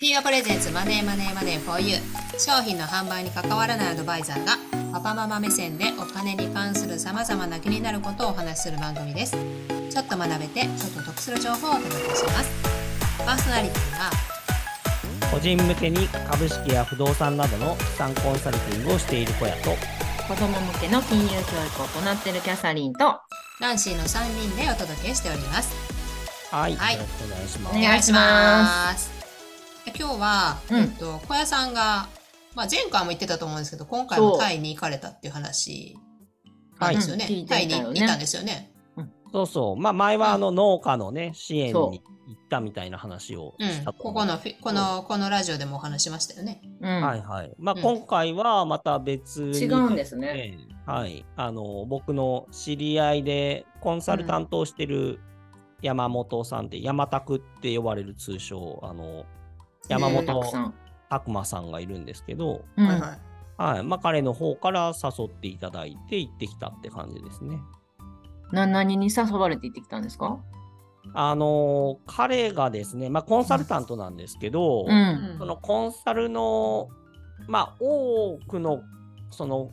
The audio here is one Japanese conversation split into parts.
ピーアプレゼンツマネーマネーマネー for you 商品の販売に関わらないアドバイザーがパパママ目線でお金に関するさまざまな気になることをお話しする番組です。ちょっと学べてちょっと得する情報をお届けします。パーソナリティは個人向けに株式や不動産などの資産コンサルティングをしている小屋と子供向けの金融教育を行っているキャサリンとナンシーの3人でお届けしております。はい、はい。よろしくお願いします。お願いします今日は、うん。えっと、小屋さんが、まあ、前回も言ってたと思うんですけど今回もタイに行かれたっていう話なんですよね、はいタイに行ったんですよね。そうそう、まあ前はあの農家のね支援に行ったみたいな話をうん。したとこ思う。このこのこのラジオでもお話しましたよね。うん、はいはい。まあうん。今回はまた別に違うんですね。はい。あの僕の知り合いでコンサルタントをしてる山本さんで、山拓って呼ばれる通称あの山本。拓磨さんがいるんですけど、うんはいはいはい。まあ彼の方から誘っていただいて行ってきたって感じですね。な何に誘われて行ってきたんですか？あの彼がですね、まあコンサルタントなんですけど、うん。そのコンサルの、まあ、多くのその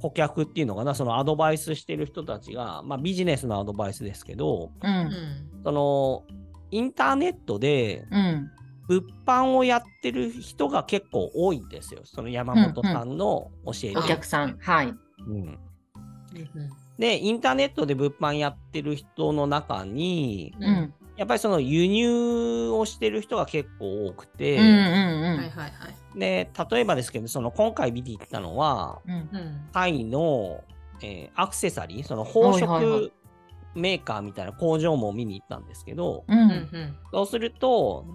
顧客っていうのかな、そのアドバイスしてる人たちが、まあ、ビジネスのアドバイスですけど、う。うんんそのインターネットでうん。物販をやってる人が結構多いんですよ、その山本さんの教えて。お客さん。はい。うんうんで、インターネットで物販やってる人の中に、うんうん。やっぱりその輸入をしてる人が結構多くて、うんうんはいはいはいで例えばですけど、その今回見ていったのは、うん。うん。うんタイの、えーアクセサリー、その宝はいはいは飾メーカーみたいな工場も見に行ったんですけど、う。うんんそうすると、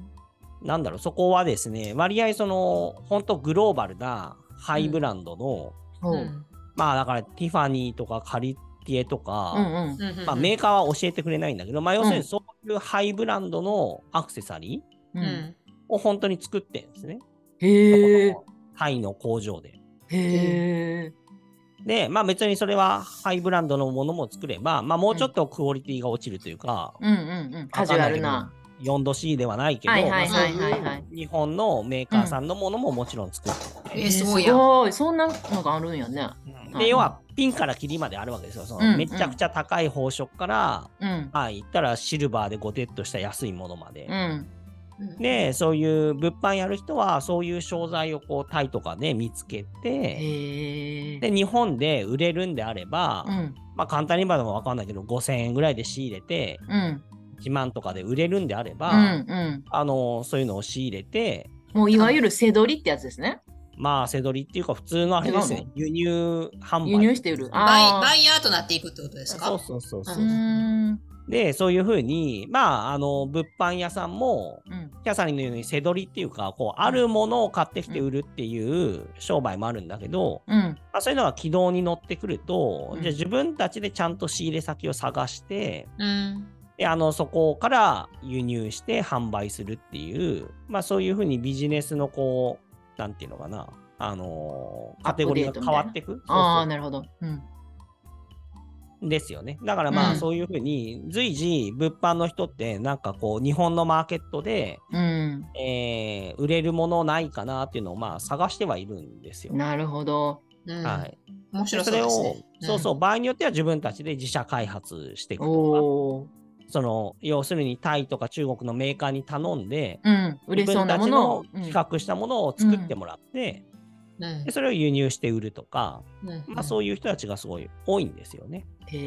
なんだろう、そこはですね、割合その、本当グローバルなハイブランドの、ほう。うんまあだからティファニーとかカリティエとか、うんうん。うんまあ、メーカーは教えてくれないんだけど、まあ要するにそういうハイブランドのアクセサリーを本当に作ってるんですね。へえ。タイの工場で。へえ。で、まあ別にそれはハイブランドのものも作れば、まあもうちょっとクオリティが落ちるというか、うんうんうん。カジュアルな。4度 C ではないけど、はいはいはいまあはいはい日本のメーカーさんのものももちろん作ってる、えーすごいやんすごい。そんなのがあるんやね。で、要はピンからキリまであるわけですよ。そうんのめちゃくちゃ高い宝飾から、うん。まあ言ったらシルバーでゴテッとした安いものまで。うん。うんで、そういう物販やる人は、そういう商材をこうタイとかで見つけて、へえ。で、日本で売れるんであれば、うん。まあ簡単に言えばわかんないけど、5000円ぐらいで仕入れて、うん。1万とかで売れるんであれば、うんうん。あのそういうのを仕入れて、もういわゆる背取りってやつですね。まあ、せどりっていうか、普通のあれですね、輸入販売。輸入して売る。バイあバイヤーとなっていくってことですか？そうそうそうそう。で、そういうふうに、まあ、あの、物販屋さんも、うん。キャサリンのように背取りっていうか、こう、あるものを買ってきて売るっていう商売もあるんだけど、うん。まあ、そういうのが軌道に乗ってくると、うんじゃあ自分たちでちゃんと仕入れ先を探して、うんで、あの、そこから輸入して販売するっていう、まあ、そういうふうにビジネスのこう、なんていうのかな、あのーカテゴリーが変わっていく？ああ、そうなるほど。うん。そうですよね。だからまあ、うんそういうふうに、随時、物販の人って、なんかこう、日本のマーケットで、うん。えー売れるものないかなっていうのを、まあ、探してはいるんですよ。なるほど。うんはい。面白それをそうですね、そうそう、場合によっては自分たちで自社開発していくとか。その、要するにタイとか中国のメーカーに頼んで、うん。売れそうなものを自。分たちの企画したものを作ってもらって、うんでそれを輸入して売るとか、うんまあ、そういう人たちがすごい多いんですよね。うんへ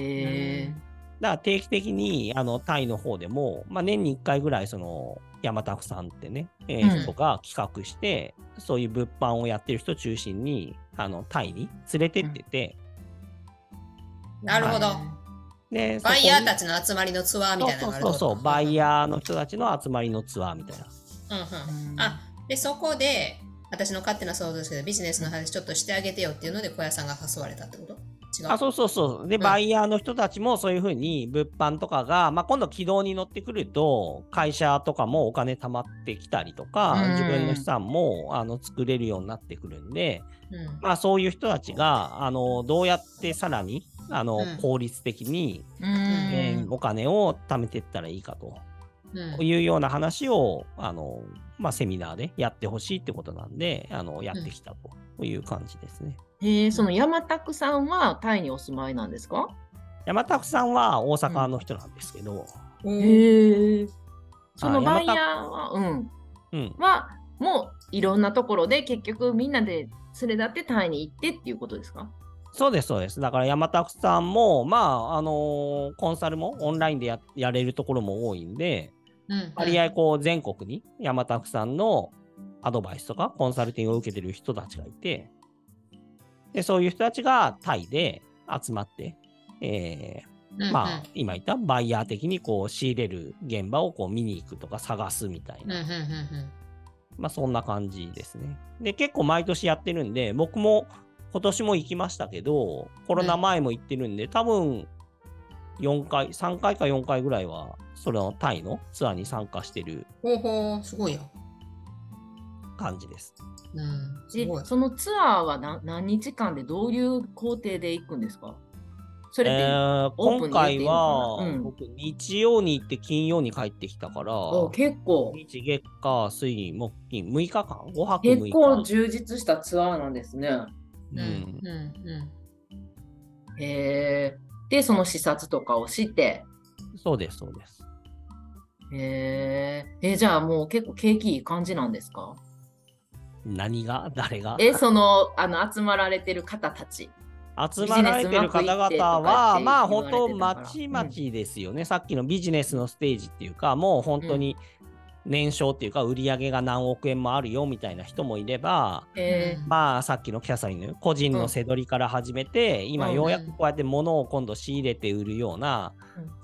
え。だから定期的にあのタイの方でも、まあ、年に1回ぐらいその山田さんってね、えーうん人が企画して、そういう物販をやってる人中心にあのタイに連れてってて、なるほどでバイヤーたちちの集まりのツアーみたいなのがあるそうそうそうバイヤヤーの人たちの集まりのツアーみたいな。ー、うんうんうん。あでそこで私の勝手な想像ですけどビジネスの話ちょっとしてあげてよっていうので小屋さんが誘われたってこと？違う。あそうそうそう。で、ん。バイヤーの人たちもそういうふうに物販とかが、まあ、今度軌道に乗ってくると、会社とかもお金貯まってきたりとか、うん。自分の資産もあの作れるようになってくるんで、うん。まあ、そういう人たちが、あのどうやってさらにあの、うん効率的に、うん。えーお金を貯めていったらいいかと。うんいうような話を、あの、まあ、セミナーでやってほしいってことなんで、あの、やってきたという感じですね。へえ、その山拓さんはタイにお住まいなんですか？山田さんは大阪の人なんですけど、へえ。そのバイヤーは、うん。うん、は、もういろんなところで結局みんなで連れ立ってタイに行ってっていうことですか？そうです、そうです。だから山田さんも、まあ、あのーコンサルもオンラインでややれるところも多いんで、うん割合こう全国に山田さんのアドバイスとかコンサルティングを受けてる人たちがいて、で、そういう人たちがタイで集まって、えうんーまあ、今言ったバイヤー的にこう仕入れる現場をこう見に行くとか探すみたいな、まあそんな感じですね。で、結構毎年やってるんで、僕も今年も行きましたけど、コロナ前も行ってるんで、多分4回、3回か4回ぐらいは、それのタイのツアーに参加してるほうほう、すごいや。感じです。うん、すでごい。そのツアーは何何日間でどういう工程で行くんですか？それって、えー今回は、うん僕、日曜に行って金曜に帰ってきたから、お結構日月火水木金6日間 ?5 泊6日。結構充実したツアーなんですね。え。で、その視察とかをして、そうです、そうです。へえ。え、じゃあもう結構景気いい感じなんですか？何が？誰が？え、その、あの、集まられてる方たち。集まられてる方々は、まあ本当、まちまちですよね、さっきのビジネスのステージっていうか、もう本当に年商っていうか、売り上げが何億円もあるよみたいな人もいれば、へえ。まあさっきのキャサリンの個人のせどりから始めて、今うん。ようやくこうやって物を今度仕入れて売るような、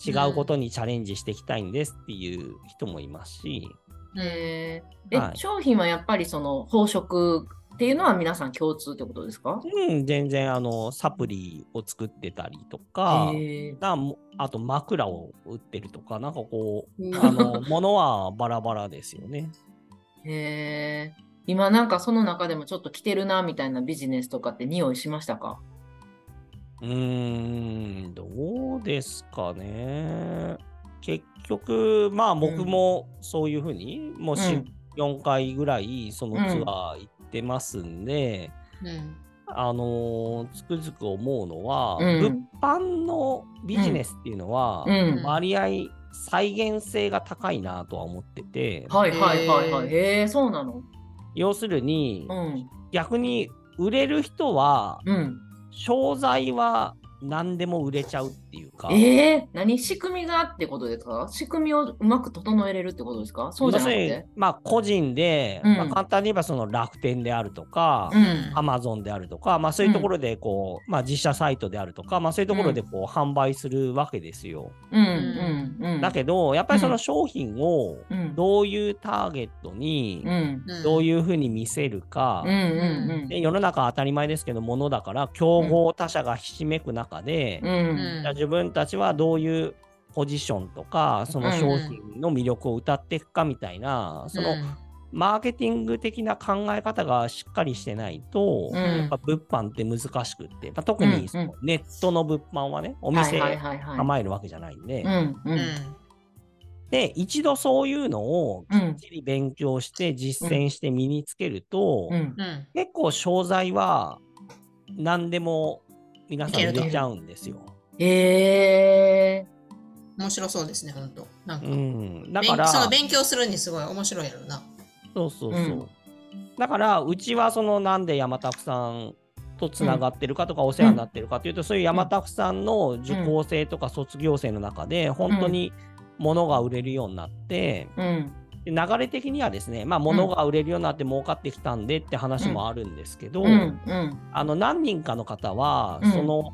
違うことにチャレンジしていきたいんですっていう人もいますし、え。え、はい。商品はやっぱりその宝飾っていうのは皆さん共通ってことですか？うん、全然あのサプリを作ってたりとか、へえ。なもあと枕を売ってるとか、なんかこう、うんあの、物はバラバラですよね。へえ。今なんかその中でもちょっと来てるなみたいなビジネスとかって匂いしましたか？うーん、どうですかね。結局、まあ僕もそういうふうに、もうし、うん4回ぐらいそのツアー行ってますんで、うんあのーつくづく思うのは、うん物販のビジネスっていうのは、うん割合再現性が高いなとは思ってて、はいはいはいはい。へへえ、そうなの？要するに、うん。逆に売れる人は、うん。商材は何でも売れちゃうっていうか、ええ何仕組みがってことですか？仕組みをうまく整えれるってことですか？そうじゃなくて？まあ個人で、うんまあ、簡単に言えばその楽天であるとか、うん。アマゾンであるとか、まあそういうところでこう、まあ実写サイトであるとか、まあそういうところでこう販売するわけですよ。うんうんうん。だけど、やっぱりその商品をうん。どういうターゲットにうん。うんどういうふうに見せるか、うんうんうん。で世の中当たり前ですけど、ものだから、競合他社がひしめく中で、うん。うんじゃあ自分たちはどういうポジションとか、その商品の魅力を歌っていくかみたいな、そのマーケティング的な考え方がしっかりしてないと、うんやっぱ物販って難しくって、まあ、特うんにそのネットの物販はね、お店。構えるわけじゃないんで、うんううんん。で、一度そういうのをきうんっちり勉強して実践して身につけると、うん。うん結構商材は何でも皆さん売れちゃうんですよ。ええ面白そうですね、本当なんか、うん、だから、勉その勉強するにすごい面白いやろな。そうそうそう。うんだから、うちはそのなんで山田さんとつながってるかとかお世話になってるかというと、そういう山田さんの受講生とか卒業生の中で、本当に物が売れるようになって、うん。で流れ的にはですね、まあ、物が売れるようになって儲かってきたんでって話もあるんですけど、うんうん。あの何人かの方は、うんその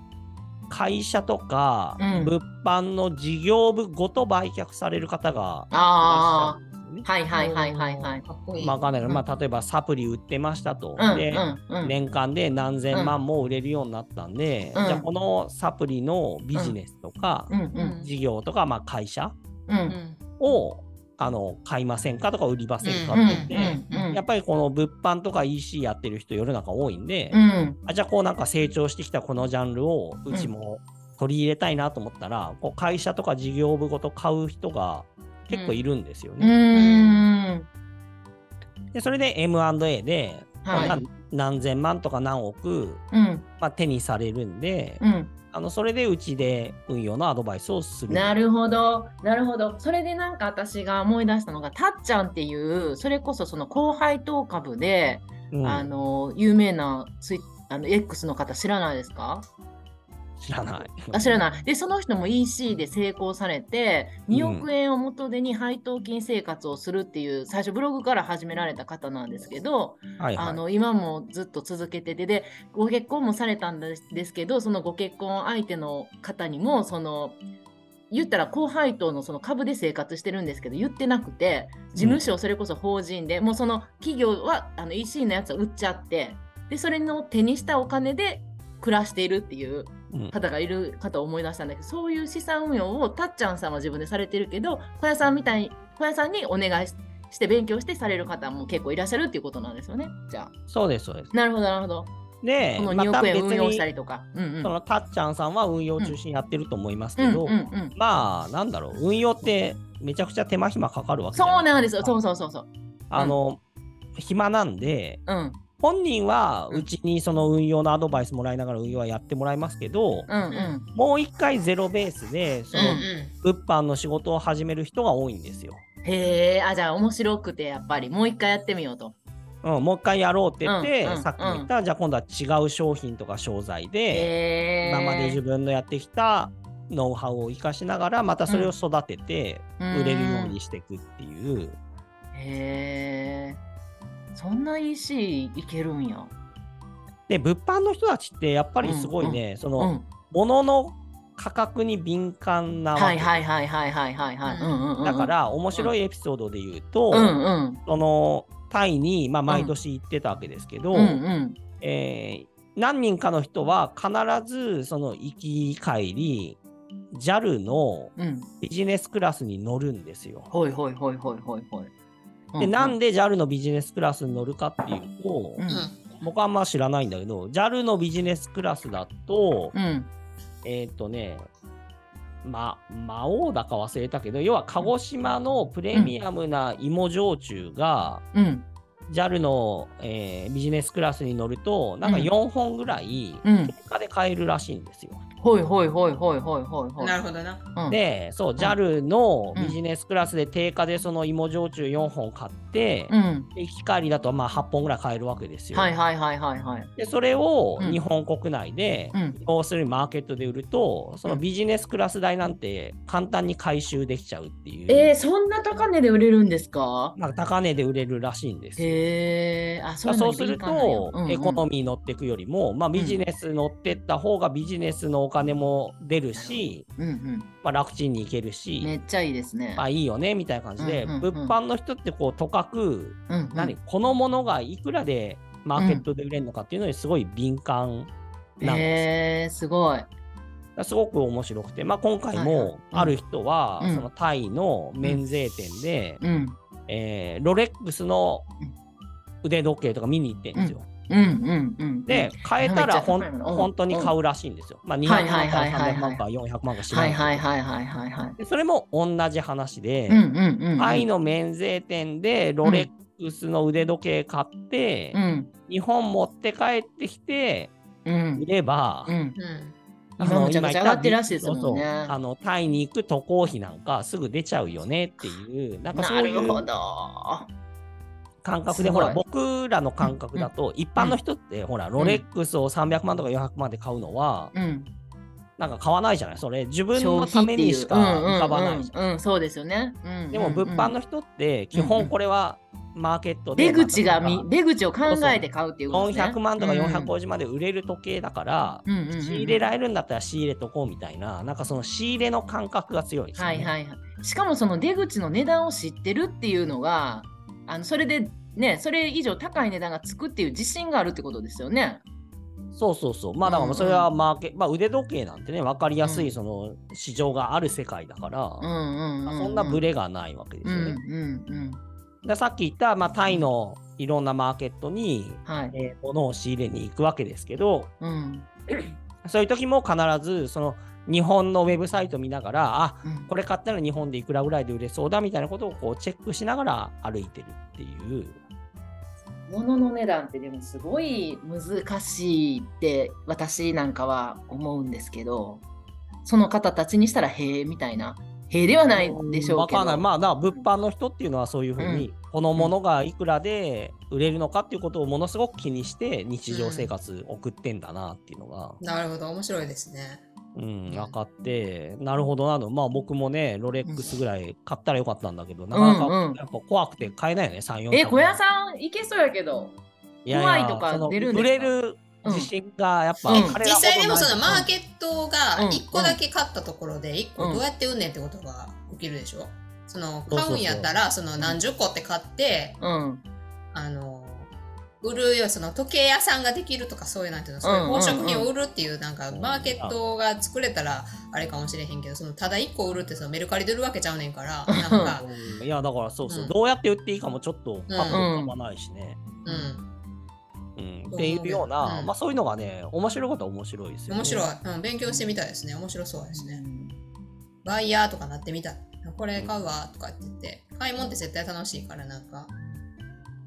会社とか、うん物販の事業部ごと売却される方がいらっしゃあるね。あ。はいはいはいはいはい。かっこいい。まあ、わかんないけど、うんまあ、例えばサプリ売ってましたと。うんで、うんうん。年間で何千万も売れるようになったんで、うんじゃあこのサプリのビジネスとか、事業とか、まあ、会社をあの買いませんかとか売りませんかうんって言って、やっぱりこの物販とか EC やってる人世の中多いんで、うん。あじゃあこうなんか成長してきたこのジャンルをうちも取り入れたいなと思ったら、こう会社とか事業部ごと買う人が結構いるんですようね。でそれで M&A で、はいまあ何千万とか何億、うん。まあ、手にされるんで、うん。あのそれでうちで運用のアドバイスをする。なるほど、なるほど。それでなんか私が思い出したのが、たっちゃんっていう、それこそその高配当株で、うんあの、有名なツイあの X の方知らないですか？知らない。あ知らない。で、その人も EC で成功されて、2億円を元手に配当金生活をするっていう、最初ブログから始められた方なんですけど、はいはい。あの今もずっと続けててでご結婚もされたんですけどそのご結婚相手の方にもその言ったら高配当のその株で生活してるんですけど言ってなくて事務所それこそ法人で、もうその企業はあの EC のやつを売っちゃってでそれの手にしたお金で暮らしているっていううん方がいる方を思い出したんだけどそういう資産運用をたっちゃんさんは自分でされてるけど小屋さんみたいに小屋さんにお願いしして勉強してされる方も結構いらっしゃるっていうことなんですよねじゃあ。そうです、そうです。なるほど、なるほど。で、この2また別億円運用したりに、とか。うんうん。そのたっちゃんさんは運用中心やってると思いますけど、うんうんうん、まあ、なんだろう、運用ってめちゃくちゃ手間暇かかるわけじゃそうないなんですよ。そうそうそうそう。あの、暇なんで、うん本人はうんうちにその運用のアドバイスもらいながら運用はやってもらいますけど、うんうん。もう一回ゼロベースでそのうん物販の仕事を始める人が多いんですよ。へえ、あ、じゃあ面白くてやっぱりもう一回やってみようと。うん、もう一回やろうって言って、うんうんさっきも言った、じゃあ今度は違う商品とか商材で。今まで自分のやってきたノウハウを生かしながらまたそれを育ててうん売れるようにしていくっていう、へえ。そんな EC いけるんや。で物販の人たちってやっぱりすごいね、そうのん。物の価格に敏感なわけはいはいはいはいはいはいはい。うんうんうん。だか、ら面白いエピソードで言うと、うんうん。そのタイに、まあ、毎年行ってたわけですけど、うんうん。えー何人かの人は必ずその行き帰り JAL のうん。ビジネスクラスに乗るんですよ。ほいほいほいほいほいほい。で、なんで、で JAL のビジネスクラスに乗るかっていうと、うん僕はあんま知らないんだけど JAL のビジネスクラスだと、うん。えっ、とねま、魔王だか忘れたけど要は鹿児島のプレミアムな芋焼酎が、うん。JAL の、えービジネスクラスに乗ると、なんかうん4本ぐらい、うん。定価で買えるらしいんですよ。ほいほいほいほいほいほいほい。なるほどな。うん、で、そう、JAL のうんビジネスクラスで定価でその芋焼酎4本買って、うん。で行き帰りだとまあ8本ぐらい買えるわけですよ。はいはいはいはいはい。で、それをうん日本国内で、うん。要するにマーケットで売ると、そのうんビジネスクラス代なんて簡単に回収できちゃうっていう、えー、そんな高値で売れるんですか？なんか高値で売れるらしいんですよ。へえー、あ、そうそうすると、エコノミミー乗っていくよりも、まあ、ビジネス乗ってった方がビジネスのお金も出るし、うんうん。まあ、楽ちんに行けるし、めっちゃいいですね。まあいいよねみたいな感じで、うんうんうん物販の人ってこうとかく、うんうん、何このものがいくらでマーケットで売れるのかっていうのにすごい敏感なんですえー、すごい。すごく面白くて、まあ、今回もある人は、うんそのタイの免税店で、うん。えーロレックスの腕時計とか見に行ってるんですよ。うんうんうん。で、買えたらほん本当に買うらしいんですよ。まあ、200はい万かはいはいはいはい300万か400万か知らはないいけどはいはいはいはいはい。でそれも同じ話で、うんうんうんうん。タイの免税店でロレックスの腕時計買って、うん日本持って帰ってきてうん売れば、うん。うん。あの今むちゃくちゃ上がってるらしいですもんねそうそうあのタイに行く渡航費なんかすぐ出ちゃうよねっていう、なんかそういうなるほど。感覚ですほら僕らの感覚だと、一般の人って、ほらロレックスを300万とか400万で買うのは、うん。なんか買わないじゃない？それ自分消のためにしか浮かばないじゃん。うんうんうんうんそうですよね。うんでも物販の人って基本これはマーケットで出口が出口を考えて買うっていうことですね。400万とかうん450万で売れる時計だから、うんうんうん仕入れられるんだったら仕入れとこうみたいな、なんかその仕入れの感覚が強いですよね。はいはいはい。しかもその出口の値段を知ってるっていうのが、あのそれでね、それ以上高い値段がつくっていう自信があるってことですよね。そうそうそう。まあだからそれはマーケ、まあ腕時計なんてね、分かりやすいその市場がある世界だから、そんなブレがないわけですうんよね。うんうん。でさっき言った、まあ、タイのいろんなマーケットに、はい。えー物を仕入れに行くわけですけど、うん。そういう時も必ずその日本のウェブサイト見ながら、あうん。これ買ったら日本でいくらぐらいで売れそうだみたいなことをこうチェックしながら歩いてるっていう。物の値段ってでもすごい難しいって私なんかは思うんですけどその方たちにしたらへえみたいな。へえではないでしょうけど。わかんない。まあ、だから物販の人っていうのはそういうふうに、このものがいくらで売れるのかっていうことをものすごく気にして日常生活送ってんだなっていうのが、なるほど、面白いですね。うん、分かって、なるほどなの。まあ僕もね、ロレックスぐらい買ったらよかったんだけど、なかなかやっぱ怖くて買えないよね、3、4え小屋さんいけそうやけど。いやいや怖いとか出るんですか？売れる自信がやっぱうん。実際でもそのマーケットが1個だけ買ったところで1個どうやって売んねんってことが起きるでしょ？その買うんやったらその何十個って買ってうん。あの売るよその時計屋さんができるとかそういうなんていうのそういう宝飾品を売るっていうなんかマーケットが作れたらあれかもしれへんけどそのただ1個売るってそのメルカリで売るわけちゃうねんから なんか。うん。いやだからそうそう、うん。どうやって売っていいかもちょっとパッと浮かばないしね、うん。うん。うんっていうような、うん。まあそういうのがね面白いことは面白いですよね。面白い、うん、勉強してみたいですね。面白そうですね。バイヤーとかなってみたい。これ買うわとかって言って、買い物って絶対楽しいからなんか、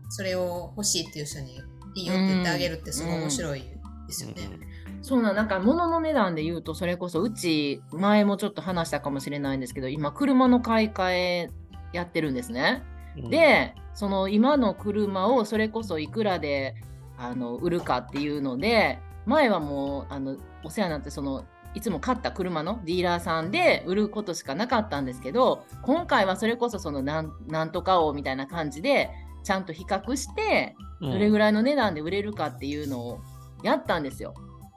それを欲しいっていう人にいいよって言ってあげるってすごい面白いですよね。そうなんなんか物の値段で言うとそれこそうち前もちょっと話したかもしれないんですけど今車の買い替えやってるんですね。うん、でその今の車をそれこそいくらであの売るかっていうので前はもうあのお世話になってそのいつも買った車のディーラーさんで売ることしかなかったんですけど今回はそれこそそのなんなんとかをみたいな感じでちゃんと比較してうん、どれぐらいの値段で売れるかっていうのをやったんですよ。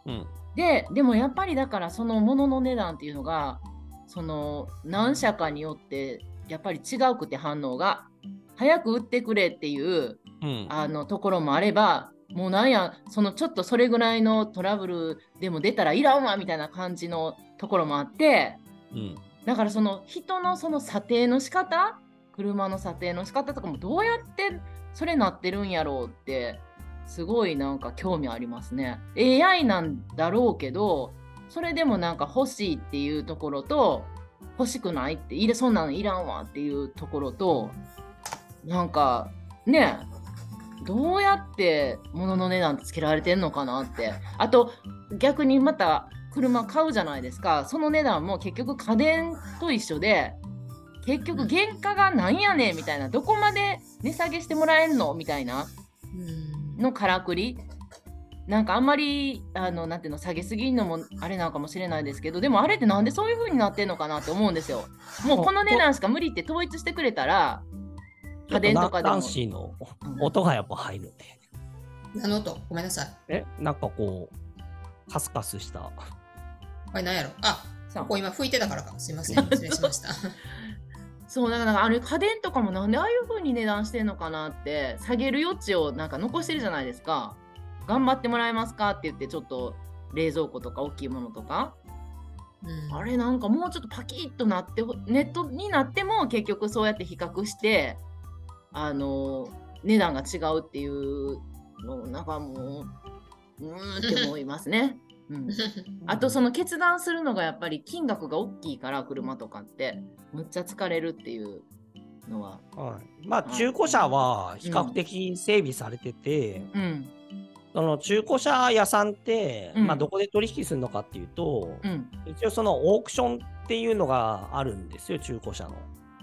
うん。ででもやっぱりだからその物の値段っていうのがその何社かによってやっぱり違うくて反応が。早く売ってくれっていううん。あのところもあればもうなんやそのちょっとそれぐらいのトラブルでも出たらいらんわみたいな感じのところもあって。うん。だからその人のその査定の仕方車の査定の仕方とかもどうやってそれなってるんやろうってすごいなんか興味ありますね。AI なんだろうけどそれでもなんか欲しいっていうところと欲しくないっていれそんなんいらんわっていうところとなんかねどうやって物の値段つけられてんのかなってあと逆にまた車買うじゃないですかその値段も結局家電と一緒で結局原価がなんやねんみたいなどこまで値下げしてもらえんのみたいなうんのからくりなんかあんまりあのなんていうの下げすぎんのもあれなのかもしれないですけどでもあれってなんでそういう風になってんのかなって思うんですよ。もうこの値段しか無理って統一してくれたら家電とかでも男。子のうん音がやっぱ入るね。何の音？ごめんなさい。え？なんかこうカスカスした。これ何やろ？あ、そうここ今拭いてたからか。すいません。失礼しました。そうだかあれ家電とかもなんでああいう風に値段してんのかなって下げる余地をなんか残してるじゃないですか。頑張ってもらえますかって言ってちょっと冷蔵庫とか大きいものとか。うん。あれなんかもうちょっとパキッとなってほネットになっても結局そうやって比較してあの値段が違うっていうのなんかもううーんって思いますね。うん、あとその決断するのがやっぱり金額が大きいから車とかって。むっちゃ疲れるっていうのは。はい、まあ中古車は比較的整備されてて、うん。その中古車屋さんって、うん。まあ、どこで取引するのかっていうと、うん。一応そのオークションっていうのがあるんですよ中古車の。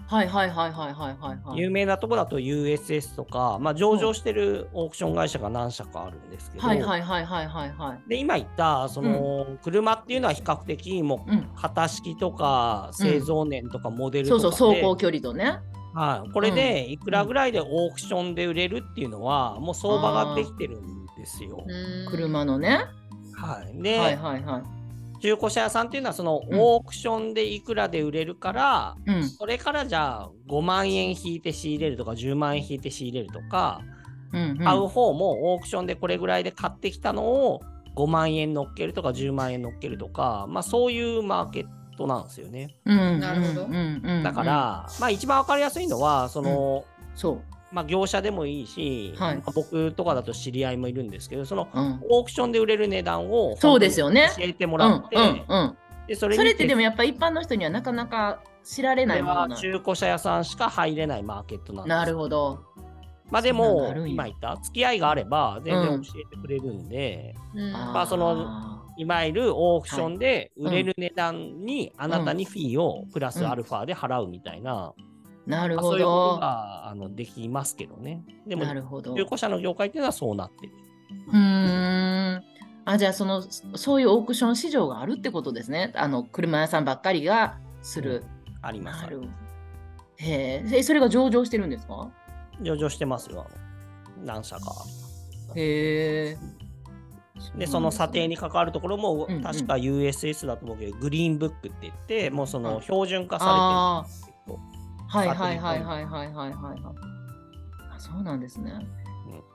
はいはいはいはいはいはいはい。有名なとこだと USS とか、まあ、上場してるオークション会社が何社かあるんですけど、はいはいはいはいはいはい。で今言ったその、車っていうのは比較的もううん、型式とか製造年とかモデルそうとかで、そう走行距離とね。はい、これでいくらぐらいでオークションで売れるっていうのはもう相場ができてるんですよ。うん車のね。はい、で、はいはいはい。中古車屋さんっていうのはそのうんオークションでいくらで売れるから、うんそれからじゃあ5万円引いて仕入れるとか10万円引いて仕入れるとか、うんうん。買う方もオークションでこれぐらいで買ってきたのを5万円乗っけるとか10万円乗っけるとか、まあ、そういうマーケットなんですよね。うんなるほどうんうんうんだから、まあ一番わかりやすいのはその、そう。まあ、業者でもいいし、はい。まあ僕とかだと知り合いもいるんですけどそのうん。オークションで売れる値段をそうですよね。教えてもうんらって、うんうん。でそそれってでもややっぱ一般の人にはなかなか知られないものな中古車屋さんしか入れないマーケットなんですなるほど。まあでも今言った付き合いがあれば全うん。然教えてくれるんで、うん。まあそのいわゆるオークションで売れる値段にあなたにフィーをプラスアルファで払うみたいな、なるほまあそういうこ。があのできますけどね。でもなるほど。中古車の業界っていうのはそうなってる。うーん。あじゃあそのそういうオークション市場があるってことですね。あの車屋さんばっかりがする。ありますな。るへえ。えそれが上場してるんですか？上場してますよ。何社か。へえ。で、その査定に関わるところも、うんうん確か USS だと思うけど、グリーンブックって言って、もうその標準化あされてるんですはい査定はいはいはいはいはいはいはい。あそうなんですね。うん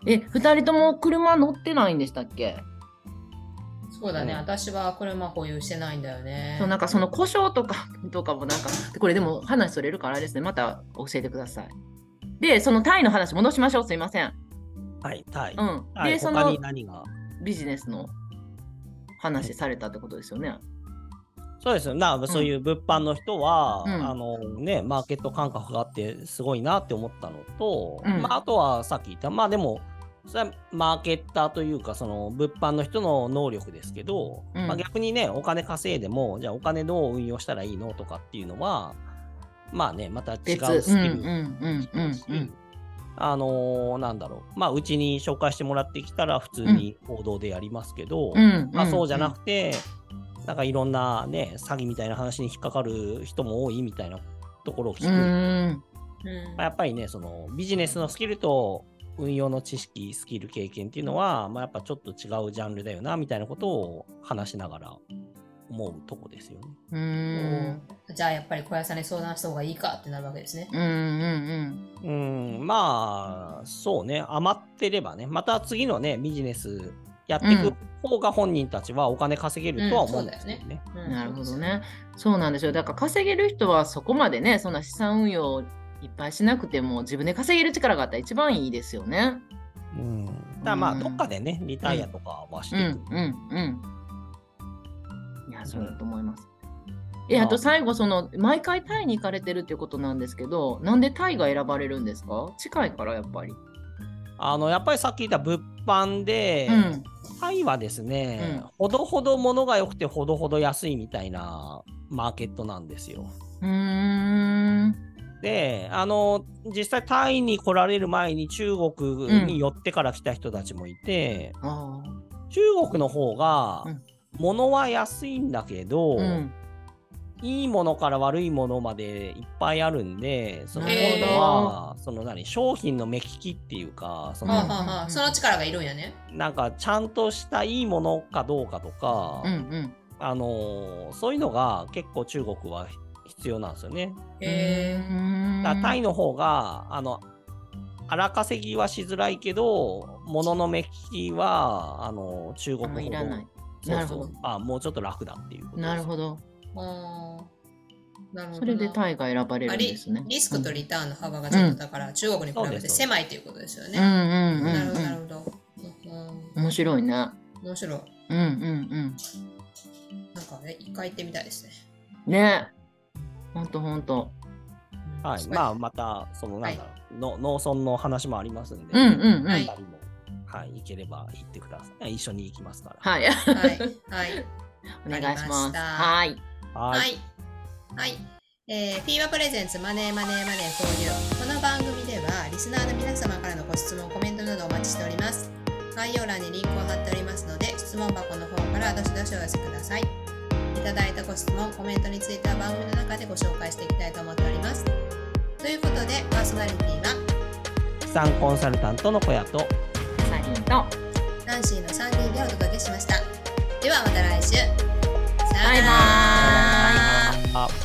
え、二人とも車乗ってないんでしたっけ、そうだね、うん私は車保有してないんだよね。そうなんかその故障とか とかもなんか、これでも話それるからあれですね、また教えてください。で、そのタイの話戻しましょう、すいません。はい、タイ。うん。はい、で、そ他のに何が？ビジネスの話されたってことですよね。そうですよ。なそういう物販の人は、うん。あのね、マーケット感覚があってすごいなって思ったのと、うん。まあ、あとはさっき言った、まあでも、それはマーケッターというか、その物販の人の能力ですけど、うん。まあ、逆にね、お金稼いでも、じゃあお金どう運用したらいいのとかっていうのは、まあね、また違別。うスキルうんうんうんうん。うん。あのーなんだろう、まあ、うちに紹介してもらってきたら普通に行動でやりますけど、うんまあ、そうじゃなくくて、なんかいろんなね、詐欺みたいな話に引っかかる人も多いみたいなところを聞く。うまん。うんあやっぱりね、そのビジネスのスキルと運用の知識、スキル、経験っていうのは、まあ、やっぱちょっと違うジャンルだよな、みたいなことを話しながら思うとこですよね。うん。じゃあやっぱり小屋さんに相談した方がいいかってなるわけですね。うんうんうん、まあ、そうね、余ってればね、また次のね、ビジネスやっていく方が本人たちはお金稼げるとは思うんですよね。ううんん。なるほどね。そうなんですよ。だから稼げる人はそこまでね、そんな資産運用いっぱいしなくても自分で稼げる力があったら一番いいですよね。うん。だまあ、うんどっかでね、リタイアとかはしうんていく。うんうん。いや、そうだと思います。え、まああと最後、その、毎回タイに行かれてるっていうことなんですけど、なんでタイが選ばれるんですか？近いから、やっぱり。あの、やっぱりさっき言った物販で、うん。タイはですね、うんほどほど物が良くてほどほど安いみたいなマーケットなんですよ。うーん。で、あの、実際タイに来られる前に中国に寄ってから来た人たちもいて、あ中国の方がうん物は安いんだけど、あ。うん。いいものから悪いものまでいっぱいあるんで、そのなるほど今度は、その何、商品の目利きっていうか、そのはあ、はあはあ、その力がいるんやね。なんかちゃんとしたいいものかどうかとか、うんうん。あのーそういうのが結構中国は必要なんですよね。へえ。だタイの方が、あの、荒稼ぎはしづらいけど、物の目利きは、あの中国ほどまいらない。そうなるほどそうあもうちょっと楽だっていうことです。なるほど。あーなるほどな。それでタイが選ばれるんですね。リスクとリターンの幅がちょっとだから、中国に比べて狭いということですよね。うんうんうんなるほど、なうん。るほど。うん面白いね。面白い。うんうんなんかね、一回行ってみたいですね。うん。ねほんとほんと。はい。まあ、また、その、なんだろう、の農村の話もありますんで、うんうんうん。はい行ければ行ってください。一緒に行きますから。はい。はい。はい。お願いします。はい。ははい。はい。えー、フィーバープレゼンツマネーマネーマネー for you この番組ではリスナーの皆様からのご質問コメントなどお待ちしております概要欄にリンクを貼っておりますので質問箱の方からどしどしお寄せくださいいただいたご質問コメントについては番組の中でご紹介していきたいと思っておりますということでパーソナリティは資産コンサルタントの小屋と、サリンと。ナンシーの3人でお届けしましたではまた来週バイバイ。